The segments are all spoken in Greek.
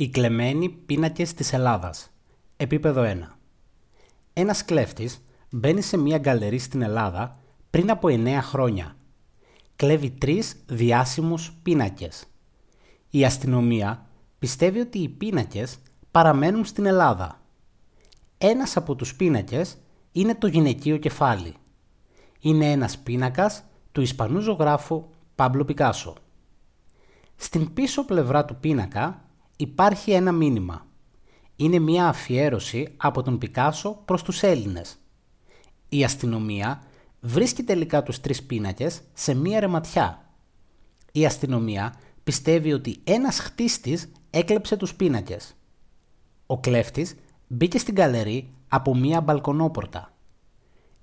Οι κλεμμένοι πίνακες της Ελλάδας. Επίπεδο 1. Ένας κλέφτης μπαίνει σε μια γκαλερί στην Ελλάδα πριν από 9 χρόνια. Κλέβει τρεις διάσημους πίνακες. Η αστυνομία πιστεύει ότι οι πίνακες παραμένουν στην Ελλάδα. Ένας από τους πίνακες είναι το γυναικείο κεφάλι. Είναι ένας πίνακας του Ισπανού ζωγράφου Πάμπλο Πικάσο. Στην πίσω πλευρά του πίνακα υπάρχει ένα μήνυμα. Είναι μια αφιέρωση από τον Πικάσο προς τους Έλληνες. Η αστυνομία βρίσκει τελικά τους τρεις πίνακες σε μια ρεματιά. Η αστυνομία πιστεύει ότι ένας χτίστης έκλεψε τους πίνακες. Ο κλέφτης μπήκε στην καλερί από μια μπαλκονόπορτα.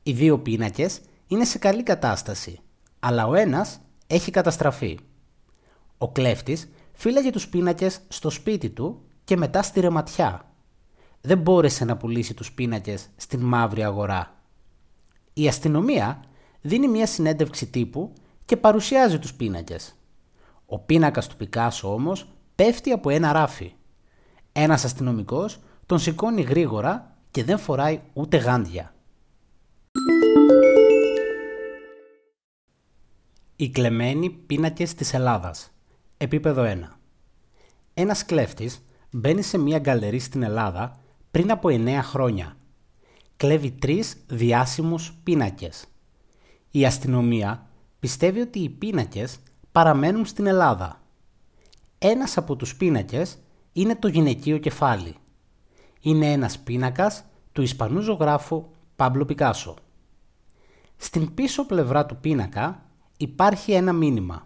Οι δύο πίνακες είναι σε καλή κατάσταση, αλλά ο ένας έχει καταστραφεί. Ο κλέφτης φύλαγε τους πίνακες στο σπίτι του και μετά στη ρεματιά. Δεν μπόρεσε να πουλήσει τους πίνακες στην μαύρη αγορά. Η αστυνομία δίνει μια συνέντευξη τύπου και παρουσιάζει τους πίνακες. Ο πίνακας του Πικάσο όμως πέφτει από ένα ράφι. Ένας αστυνομικός τον σηκώνει γρήγορα και δεν φοράει ούτε γάντια. Οι κλεμμένοι πίνακες της Ελλάδας. Επίπεδο 1. Ένας κλέφτης μπαίνει σε μια γκαλερί στην Ελλάδα πριν από 9 χρόνια. Κλέβει τρεις διάσημους πίνακες. Η αστυνομία πιστεύει ότι οι πίνακες παραμένουν στην Ελλάδα. Ένας από τους πίνακες είναι το γυναικείο κεφάλι. Είναι ένας πίνακας του Ισπανού ζωγράφου Πάμπλο Πικάσο. Στην πίσω πλευρά του πίνακα υπάρχει ένα μήνυμα.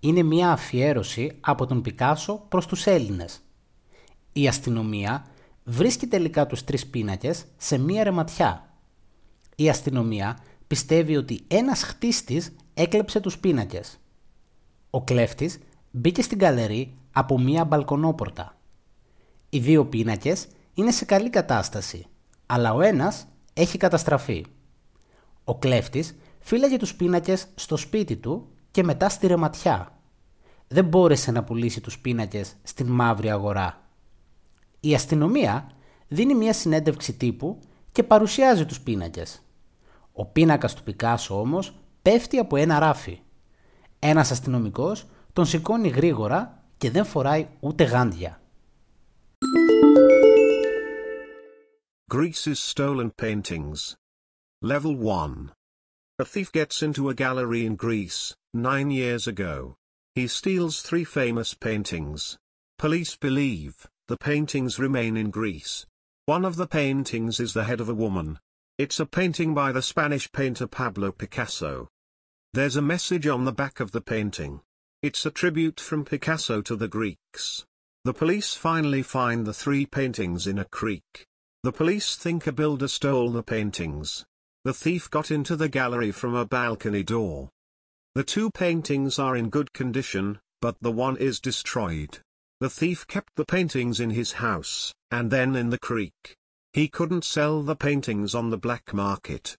Είναι μια αφιέρωση από τον Πικάσο προς τους Έλληνες. Η αστυνομία βρίσκει τελικά τους τρεις πίνακες σε μια ρεματιά. Η αστυνομία πιστεύει ότι ένας χτίστης έκλεψε τους πίνακες. Ο κλέφτης μπήκε στην καλερί από μία μπαλκονόπορτα. Οι δύο πίνακες είναι σε καλή κατάσταση, αλλά ο ένας έχει καταστραφεί. Ο κλέφτης φύλαγε τους πίνακες στο σπίτι του και μετά στη ρεματιά. Δεν μπόρεσε να πουλήσει τους πίνακες στην μαύρη αγορά. Η αστυνομία δίνει μια συνέντευξη τύπου και παρουσιάζει τους πίνακες. Ο πίνακας του Πικάσο όμως πέφτει από ένα ράφι. Ένας αστυνομικός τον σηκώνει γρήγορα και δεν φοράει ούτε γάντια. Greece's stolen paintings. Level 1. A thief gets into a gallery in Greece, nine years ago. He steals three famous paintings. Police believe the paintings remain in Greece. One of the paintings is the head of a woman. It's a painting by the Spanish painter Pablo Picasso. There's a message on the back of the painting. It's a tribute from Picasso to the Greeks. The police finally find the three paintings in a creek. The police think a builder stole the paintings. The thief got into the gallery from a balcony door. The two paintings are in good condition, but the one is destroyed. The thief kept the paintings in his house, and then in the creek. He couldn't sell the paintings on the black market.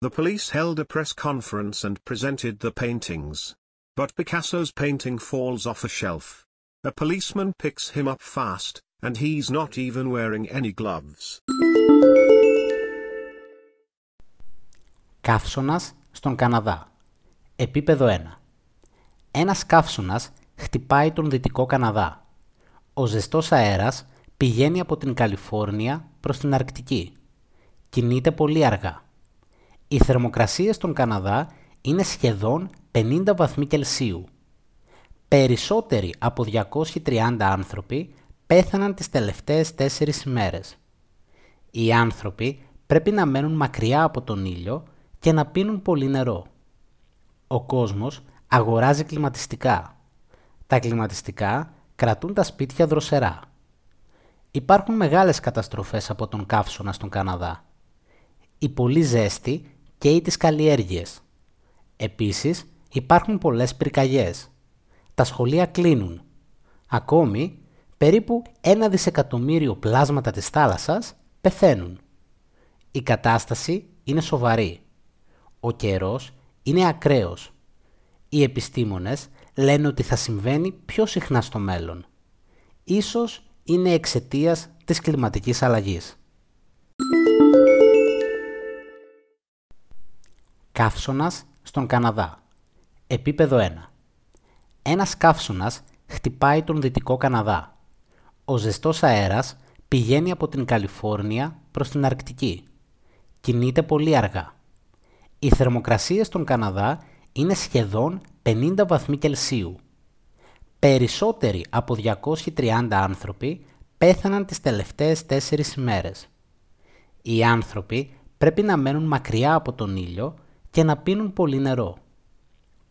The police held a press conference and presented the paintings. But Picasso's painting falls off a shelf. A policeman picks him up fast, and he's not even wearing any gloves. Καύσωνας στον Καναδά. Επίπεδο 1. Ένας καύσωνας χτυπάει τον Δυτικό Καναδά. Ο ζεστός αέρας πηγαίνει από την Καλιφόρνια προς την Αρκτική. Κινείται πολύ αργά. Οι θερμοκρασίες στον Καναδά είναι σχεδόν 50 βαθμοί Κελσίου. Περισσότεροι από 230 άνθρωποι πέθαναν τις τελευταίες τέσσερις ημέρες. Οι άνθρωποι πρέπει να μένουν μακριά από τον ήλιο και να πίνουν πολύ νερό. Ο κόσμος αγοράζει κλιματιστικά. Τα κλιματιστικά κρατούν τα σπίτια δροσερά. Υπάρχουν μεγάλες καταστροφές από τον καύσωνα στον Καναδά. Η πολύ ζέστη καίει τις καλλιέργειες. Επίσης υπάρχουν πολλές πυρκαγιές. Τα σχολεία κλείνουν. Ακόμη, περίπου ένα δισεκατομμύριο πλάσματα της θάλασσας πεθαίνουν. Η κατάσταση είναι σοβαρή. Ο καιρός είναι ακραίος. Οι επιστήμονες λένε ότι θα συμβαίνει πιο συχνά στο μέλλον. Ίσως είναι εξαιτίας της κλιματικής αλλαγής. Καύσωνας στον Καναδά. Επίπεδο 1. Ένας καύσωνας χτυπάει τον Δυτικό Καναδά. Ο ζεστός αέρας πηγαίνει από την Καλιφόρνια προς την Αρκτική. Κινείται πολύ αργά. Οι θερμοκρασίες στον Καναδά είναι σχεδόν 50 βαθμοί Κελσίου. Περισσότεροι από 230 άνθρωποι πέθαναν τις τελευταίες τέσσερις ημέρες. Οι άνθρωποι πρέπει να μένουν μακριά από τον ήλιο και να πίνουν πολύ νερό.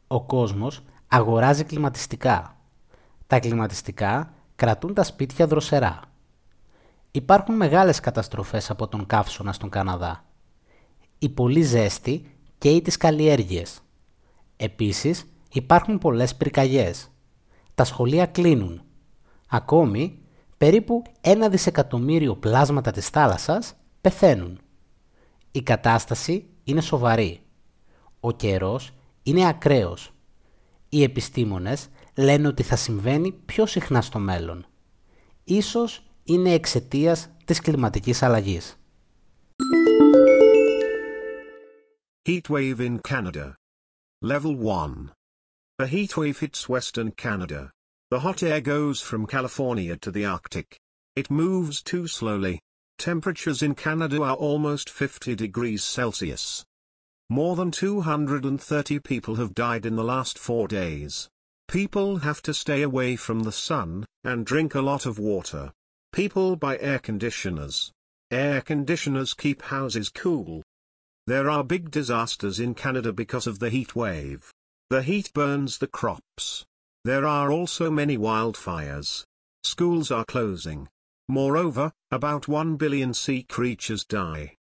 Ο κόσμος αγοράζει κλιματιστικά. Τα κλιματιστικά κρατούν τα σπίτια δροσερά. Υπάρχουν μεγάλες καταστροφές από τον καύσωνα στον Καναδά. Η πολύ ζέστη καίει τις καλλιέργειες. Επίσης υπάρχουν πολλές πυρκαγιές. Τα σχολεία κλείνουν. Ακόμη, περίπου ένα δισεκατομμύριο πλάσματα της θάλασσας πεθαίνουν. Η κατάσταση είναι σοβαρή. Ο καιρός είναι ακραίος. Οι επιστήμονες λένε ότι θα συμβαίνει πιο συχνά στο μέλλον. Ίσως είναι εξαιτίας της κλιματικής αλλαγής. Heatwave in Canada. Level 1. A heatwave hits western Canada. The hot air goes from California to the Arctic. It moves too slowly. Temperatures in Canada are almost 50 degrees Celsius. More than 230 people have died in the last four days. People have to stay away from the sun, and drink a lot of water. People buy air conditioners. Air conditioners keep houses cool. There are big disasters in Canada because of the heat wave. The heat burns the crops. There are also many wildfires. Schools are closing. Moreover, about 1 billion sea creatures die.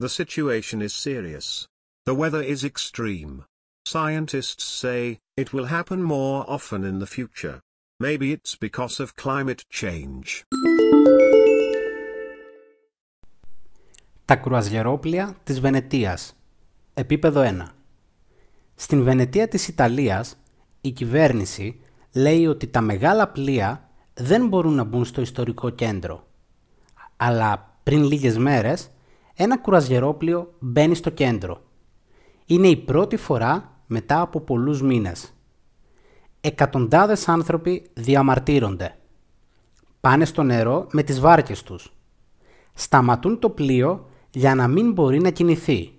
The situation is serious. The weather is extreme. Scientists say, it will happen more often in the future. Maybe it's because of climate change. Τα κρουαζιερόπλια της Βενετίας. Επίπεδο 1. Στην Βενετία της Ιταλίας, η κυβέρνηση λέει ότι τα μεγάλα πλοία δεν μπορούν να μπουν στο ιστορικό κέντρο. Αλλά πριν λίγες μέρες, ένα κρουαζιερόπλιο μπαίνει στο κέντρο. Είναι η πρώτη φορά μετά από πολλούς μήνες. Εκατοντάδες άνθρωποι διαμαρτύρονται. Πάνε στο νερό με τις βάρκες τους. Σταματούν το πλοίο για να μην μπορεί να κινηθεί.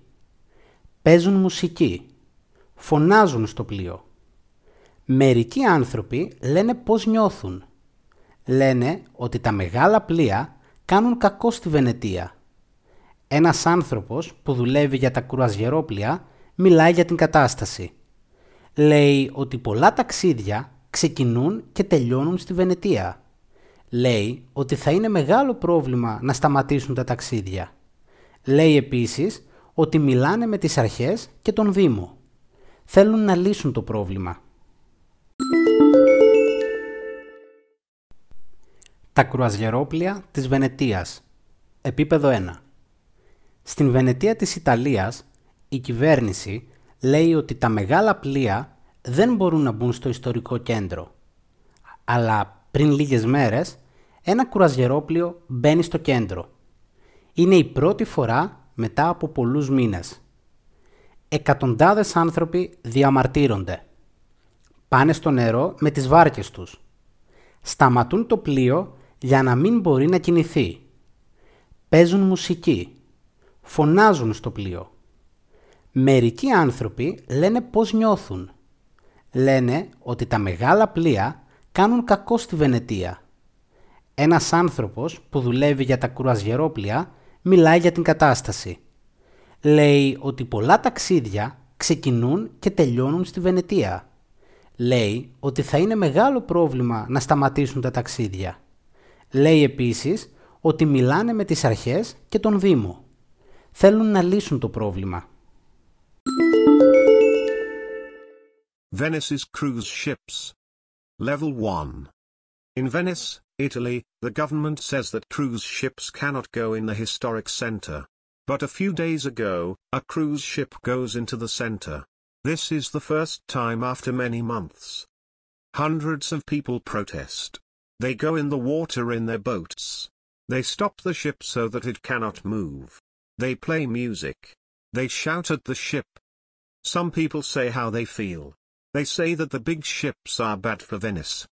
Παίζουν μουσική. Φωνάζουν στο πλοίο. Μερικοί άνθρωποι λένε πώς νιώθουν. Λένε ότι τα μεγάλα πλοία κάνουν κακό στη Βενετία. Ένας άνθρωπος που δουλεύει για τα κρουαζιερόπλια μιλάει για την κατάσταση. Λέει ότι πολλά ταξίδια ξεκινούν και τελειώνουν στη Βενετία. Λέει ότι θα είναι μεγάλο πρόβλημα να σταματήσουν τα ταξίδια. Λέει επίσης ότι μιλάνε με τις αρχές και τον Δήμο. Θέλουν να λύσουν το πρόβλημα. Τα κρουαζιερόπλια της Βενετίας. Επίπεδο 1. Στην Βενετία της Ιταλίας, η κυβέρνηση λέει ότι τα μεγάλα πλοία δεν μπορούν να μπουν στο ιστορικό κέντρο. Αλλά πριν λίγες μέρες, ένα κρουαζιερόπλιο μπαίνει στο κέντρο. Είναι η πρώτη φορά μετά από πολλούς μήνες. Εκατοντάδες άνθρωποι διαμαρτύρονται. Πάνε στο νερό με τις βάρκες τους. Σταματούν το πλοίο για να μην μπορεί να κινηθεί. Παίζουν μουσική. Φωνάζουν στο πλοίο. Μερικοί άνθρωποι λένε πώς νιώθουν. Λένε ότι τα μεγάλα πλοία κάνουν κακό στη Βενετία. Ένας άνθρωπος που δουλεύει για τα κουραζιερόπλια μιλάει για την κατάσταση. Λέει ότι πολλά ταξίδια ξεκινούν και τελειώνουν στη Βενετία. Λέει ότι θα είναι μεγάλο πρόβλημα να σταματήσουν τα ταξίδια. Λέει επίσης ότι μιλάνε με τις αρχές και τον Δήμο. Θέλουν να λύσουν το πρόβλημα. Venice's cruise ships. Level 1. In Venice, Italy, the government says that cruise ships cannot go in the historic center. But a few days ago, a cruise ship goes into the center. This is the first time after many months. Hundreds of people protest. They go in the water in their boats. They stop the ship so that it cannot move. They play music. They shout at the ship. Some people say how they feel. They say that the big ships are bad for Venice.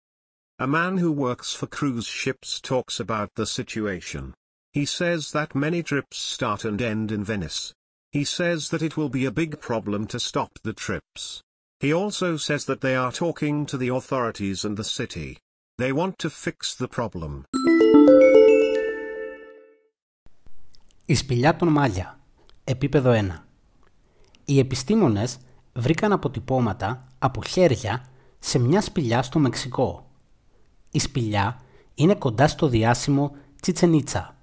A man who works for cruise ships talks about the situation. He says that many trips start and end in Venice. He says that it will be a big problem to stop the trips. He also says that they are talking to the authorities and the city. They want to fix the problem. Η σπηλιά των Μάλια. Επίπεδο 1. Οι επιστήμονες βρήκαν αποτυπώματα από χέρια σε μια σπηλιά στο Μεξικό. Η σπηλιά είναι κοντά στο διάσημο Τσιτσενίτσα.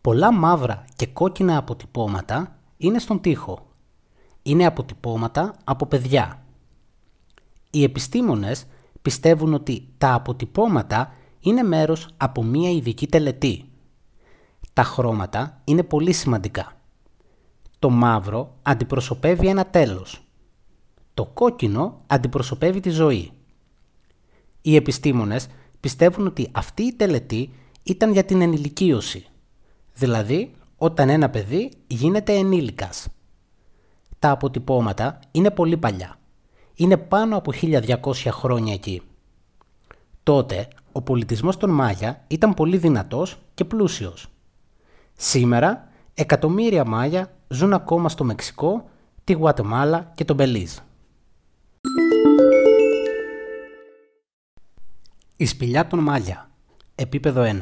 Πολλά μαύρα και κόκκινα αποτυπώματα είναι στον τοίχο. Είναι αποτυπώματα από παιδιά. Οι επιστήμονες πιστεύουν ότι τα αποτυπώματα είναι μέρος από μία ειδική τελετή. Τα χρώματα είναι πολύ σημαντικά. Το μαύρο αντιπροσωπεύει ένα τέλος. Το κόκκινο αντιπροσωπεύει τη ζωή. Οι επιστήμονες πιστεύουν ότι αυτή η τελετή ήταν για την ενηλικίωση, δηλαδή όταν ένα παιδί γίνεται ενήλικας. Τα αποτυπώματα είναι πολύ παλιά. Είναι πάνω από 1200 χρόνια εκεί. Τότε ο πολιτισμός των Μάγια ήταν πολύ δυνατός και πλούσιος. Σήμερα εκατομμύρια Μάγια ζουν ακόμα στο Μεξικό, τη Γουατεμάλα και τον Μπελίζ. Η σπηλιά των Μάλια. Επίπεδο 1.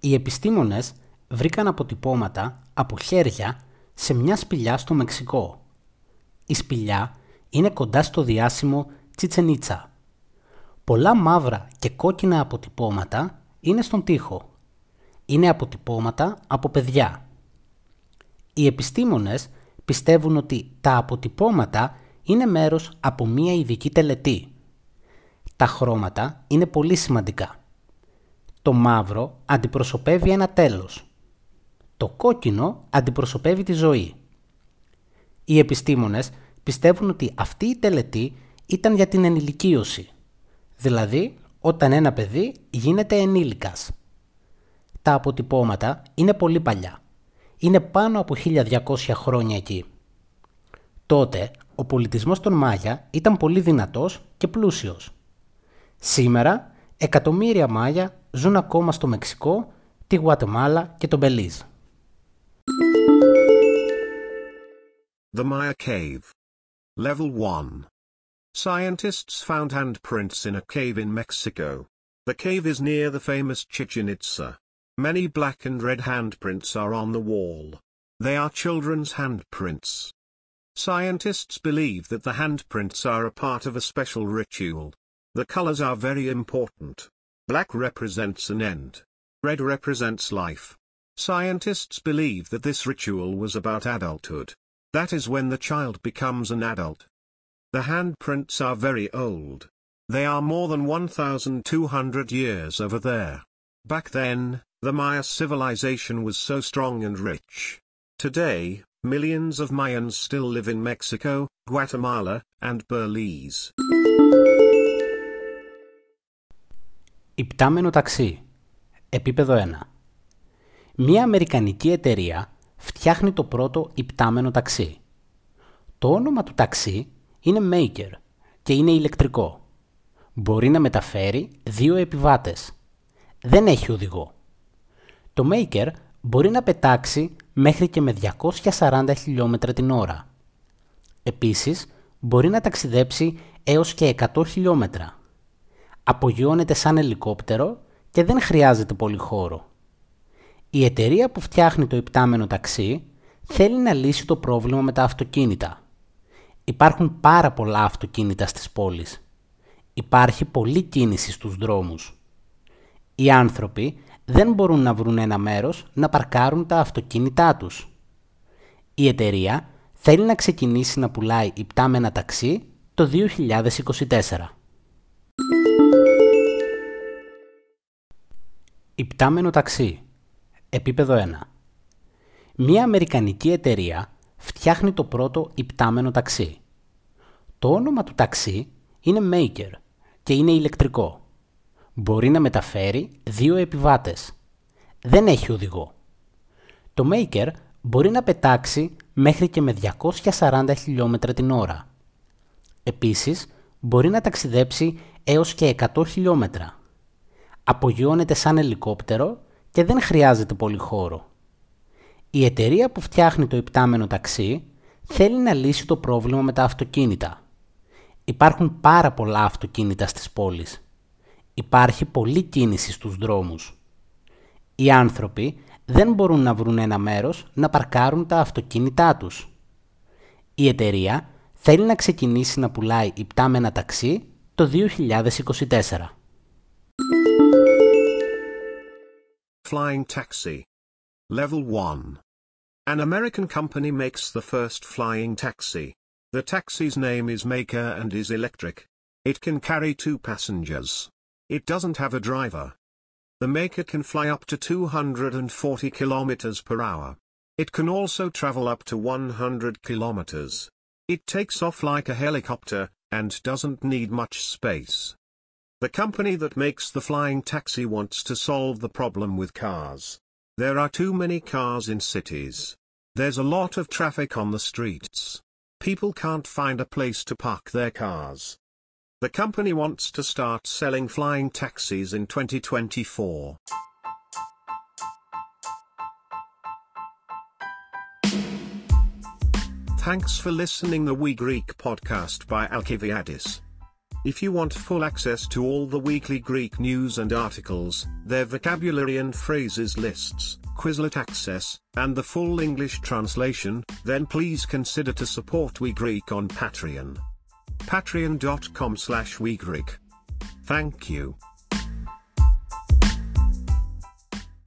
Οι επιστήμονες βρήκαν αποτυπώματα από χέρια σε μια σπηλιά στο Μεξικό. Η σπηλιά είναι κοντά στο διάσημο Τσιτσενίτσα. Πολλά μαύρα και κόκκινα αποτυπώματα είναι στον τοίχο. Είναι αποτυπώματα από παιδιά. Οι επιστήμονες πιστεύουν ότι τα αποτυπώματα είναι μέρος από μία ειδική τελετή. Τα χρώματα είναι πολύ σημαντικά. Το μαύρο αντιπροσωπεύει ένα τέλος. Το κόκκινο αντιπροσωπεύει τη ζωή. Οι επιστήμονες πιστεύουν ότι αυτή η τελετή ήταν για την ενηλικίωση, δηλαδή όταν ένα παιδί γίνεται ενήλικας. Τα αποτυπώματα είναι πολύ παλιά. Είναι πάνω από 1200 χρόνια εκεί. Τότε ο πολιτισμός των Μάγια ήταν πολύ δυνατός και πλούσιος. Σήμερα εκατομμύρια Μάγια ζουν ακόμα στο Μεξικό, τη Γουατεμάλα και τον Μπελίζ. The Maya Cave. Level 1. Scientists found handprints in a cave in Mexico. The cave is near the famous Chichen Itza. Many black and red handprints are on the wall. They are children's handprints. Scientists believe that the handprints are a part of a special ritual. The colors are very important. Black represents an end. Red represents life. Scientists believe that this ritual was about adulthood. That is when the child becomes an adult. The handprints are very old. They are more than 1,200 years over there. Back then, the Maya civilization was so strong and rich. Today, millions of Mayans still live in Mexico, Guatemala, and Belize. Υπτάμενο ταξί. Επίπεδο 1. Μία αμερικανική εταιρεία φτιάχνει το πρώτο υπτάμενο ταξί. Το όνομα του ταξί είναι Maker και είναι ηλεκτρικό. Μπορεί να μεταφέρει δύο επιβάτες. Δεν έχει οδηγό. Το Maker μπορεί να πετάξει μέχρι και με 240 χιλιόμετρα την ώρα. Επίσης, μπορεί να ταξιδέψει έως και 100 χιλιόμετρα. Απογειώνεται σαν ελικόπτερο και δεν χρειάζεται πολύ χώρο. Η εταιρεία που φτιάχνει το υπτάμενο ταξί θέλει να λύσει το πρόβλημα με τα αυτοκίνητα. Υπάρχουν πάρα πολλά αυτοκίνητα στις πόλεις. Υπάρχει πολλή κίνηση στους δρόμους. Οι άνθρωποι δεν μπορούν να βρουν ένα μέρος να παρκάρουν τα αυτοκίνητά τους. Η εταιρεία θέλει να ξεκινήσει να πουλάει υπτάμενα ταξί το 2024. Υπτάμενο ταξί. Επίπεδο 1. Μία αμερικανική εταιρεία φτιάχνει το πρώτο υπτάμενο ταξί. Το όνομα του ταξί είναι Maker και είναι ηλεκτρικό. Μπορεί να μεταφέρει δύο επιβάτες. Δεν έχει οδηγό. Το Maker μπορεί να πετάξει μέχρι και με 240 χιλιόμετρα την ώρα. Επίσης, μπορεί να ταξιδέψει έως και 100 χιλιόμετρα. Απογειώνεται σαν ελικόπτερο και δεν χρειάζεται πολύ χώρο. Η εταιρεία που φτιάχνει το υπτάμενο ταξί θέλει να λύσει το πρόβλημα με τα αυτοκίνητα. Υπάρχουν πάρα πολλά αυτοκίνητα στις πόλεις. Υπάρχει πολλή κίνηση στους δρόμους. Οι άνθρωποι δεν μπορούν να βρουν ένα μέρος να παρκάρουν τα αυτοκίνητά τους. Η εταιρεία θέλει να ξεκινήσει να πουλάει υπτάμενα ταξί το 2024. Flying taxi. Level 1. An American company makes the first flying taxi. The taxi's name is Maker and is electric. It can carry two passengers. It doesn't have a driver. The Maker can fly up to 240 kilometers per hour. It can also travel up to 100 kilometers. It takes off like a helicopter, and doesn't need much space. The company that makes the flying taxi wants to solve the problem with cars. There are too many cars in cities. There's a lot of traffic on the streets. People can't find a place to park their cars. The company wants to start selling flying taxis in 2024. Thanks for listening the We Greek podcast by Alkiviadis. If you want full access to all the weekly Greek news and articles, their vocabulary and phrases lists, Quizlet access, and the full English translation, then please consider to support We Greek on Patreon patreon.com slash Thank you.